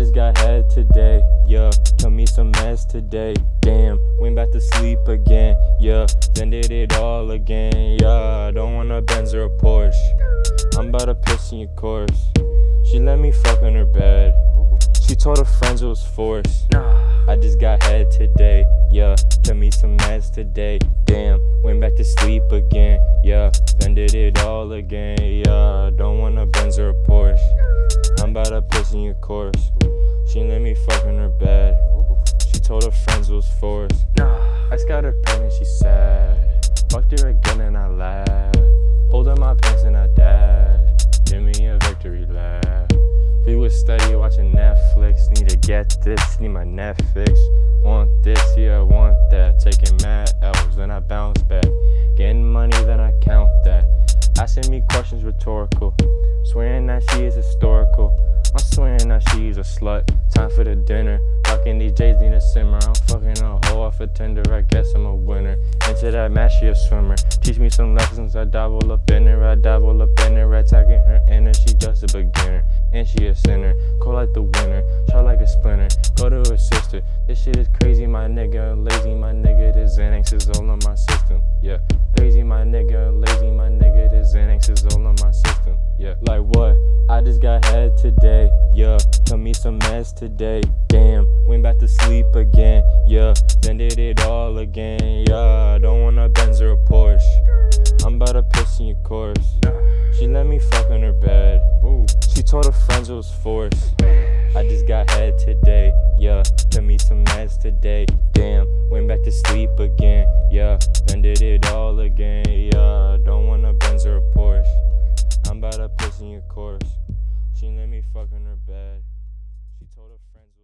just got head today, yeah. Took me some mess today, damn. Went back to sleep again, yeah. Then did it all again, yeah. Don't want a Benz or a Porsche. I'm about to piss in your course. She let me fuck in her bed. She told her friends it was forced. Nah. I just got head today, yeah. Took me some meds today, damn. Went back to sleep again, yeah. Then did it all again, yeah. Don't want a Benz or a Porsche. I'm about to piss in your course. She let me fuck in her bed. She told her friends it was forced. Nah, I just got her pregnant, she sad. Fucked her again and I laughed. Pulled up my pants and I dashed. Give me a victory lap. We was steady watching Netflix. Need to get this, need my Netflix. Want this, yeah, I want that. Taking mad L's, then I bounce back. Getting money, then I count that. Asking me questions rhetorical. Swearing that she is historical. I'm swearing that she's a slut. Time for the dinner. Fucking these J's need a simmer. I'm fucking a hoe off a Tinder. I guess I'm a winner. Into that match, she a swimmer. Teach me some lessons. I dabble up in her. I dabble up in her. Attacking her inner. She just a beginner. And she a sinner. Cold like the winner. Try like a splinter. Go to her sister. This shit is crazy, my nigga. Lazy, my nigga. This Xanax is all in my system. Yeah. Lazy, my I just got head today. Yeah. Tell me some mess today. Damn. Went back to sleep again. Yeah. Then did it all again. Yeah. Don't want a Benz or a Porsche. I'm about to piss in your course. She let me fuck in her bed. She told her friends it was forced. I just got head today, yeah. Took me some meds today, damn. Went back to sleep again, yeah. Then did it all again, in her bed. She told her friends.